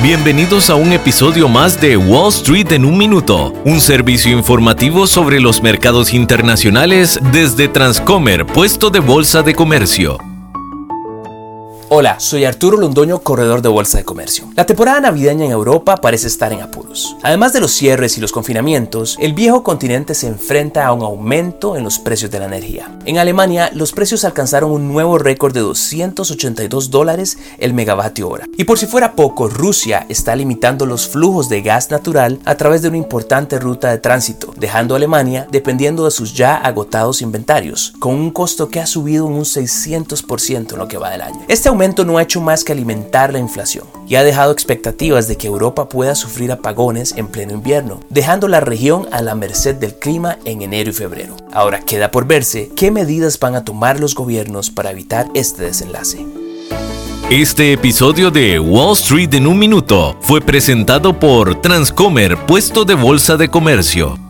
Bienvenidos a un episodio más de Wall Street en un minuto, un servicio informativo sobre los mercados internacionales desde Transcomer, puesto de bolsa de comercio. Hola, soy Arturo Londoño, corredor de Bolsa de Comercio. La temporada navideña en Europa parece estar en apuros. Además de los cierres y los confinamientos, el viejo continente se enfrenta a un aumento en los precios de la energía. En Alemania, los precios alcanzaron un nuevo récord de 282 dólares el megavatio hora. Y por si fuera poco, Rusia está limitando los flujos de gas natural a través de una importante ruta de tránsito, dejando a Alemania dependiendo de sus ya agotados inventarios, con un costo que ha subido un 600% en lo que va del año. Este aumento no ha hecho más que alimentar la inflación y ha dejado expectativas de que Europa pueda sufrir apagones en pleno invierno, dejando la región a la merced del clima en enero y febrero. Ahora queda por verse qué medidas van a tomar los gobiernos para evitar este desenlace. Este episodio de Wall Street en un minuto fue presentado por Transcomer, puesto de bolsa de comercio.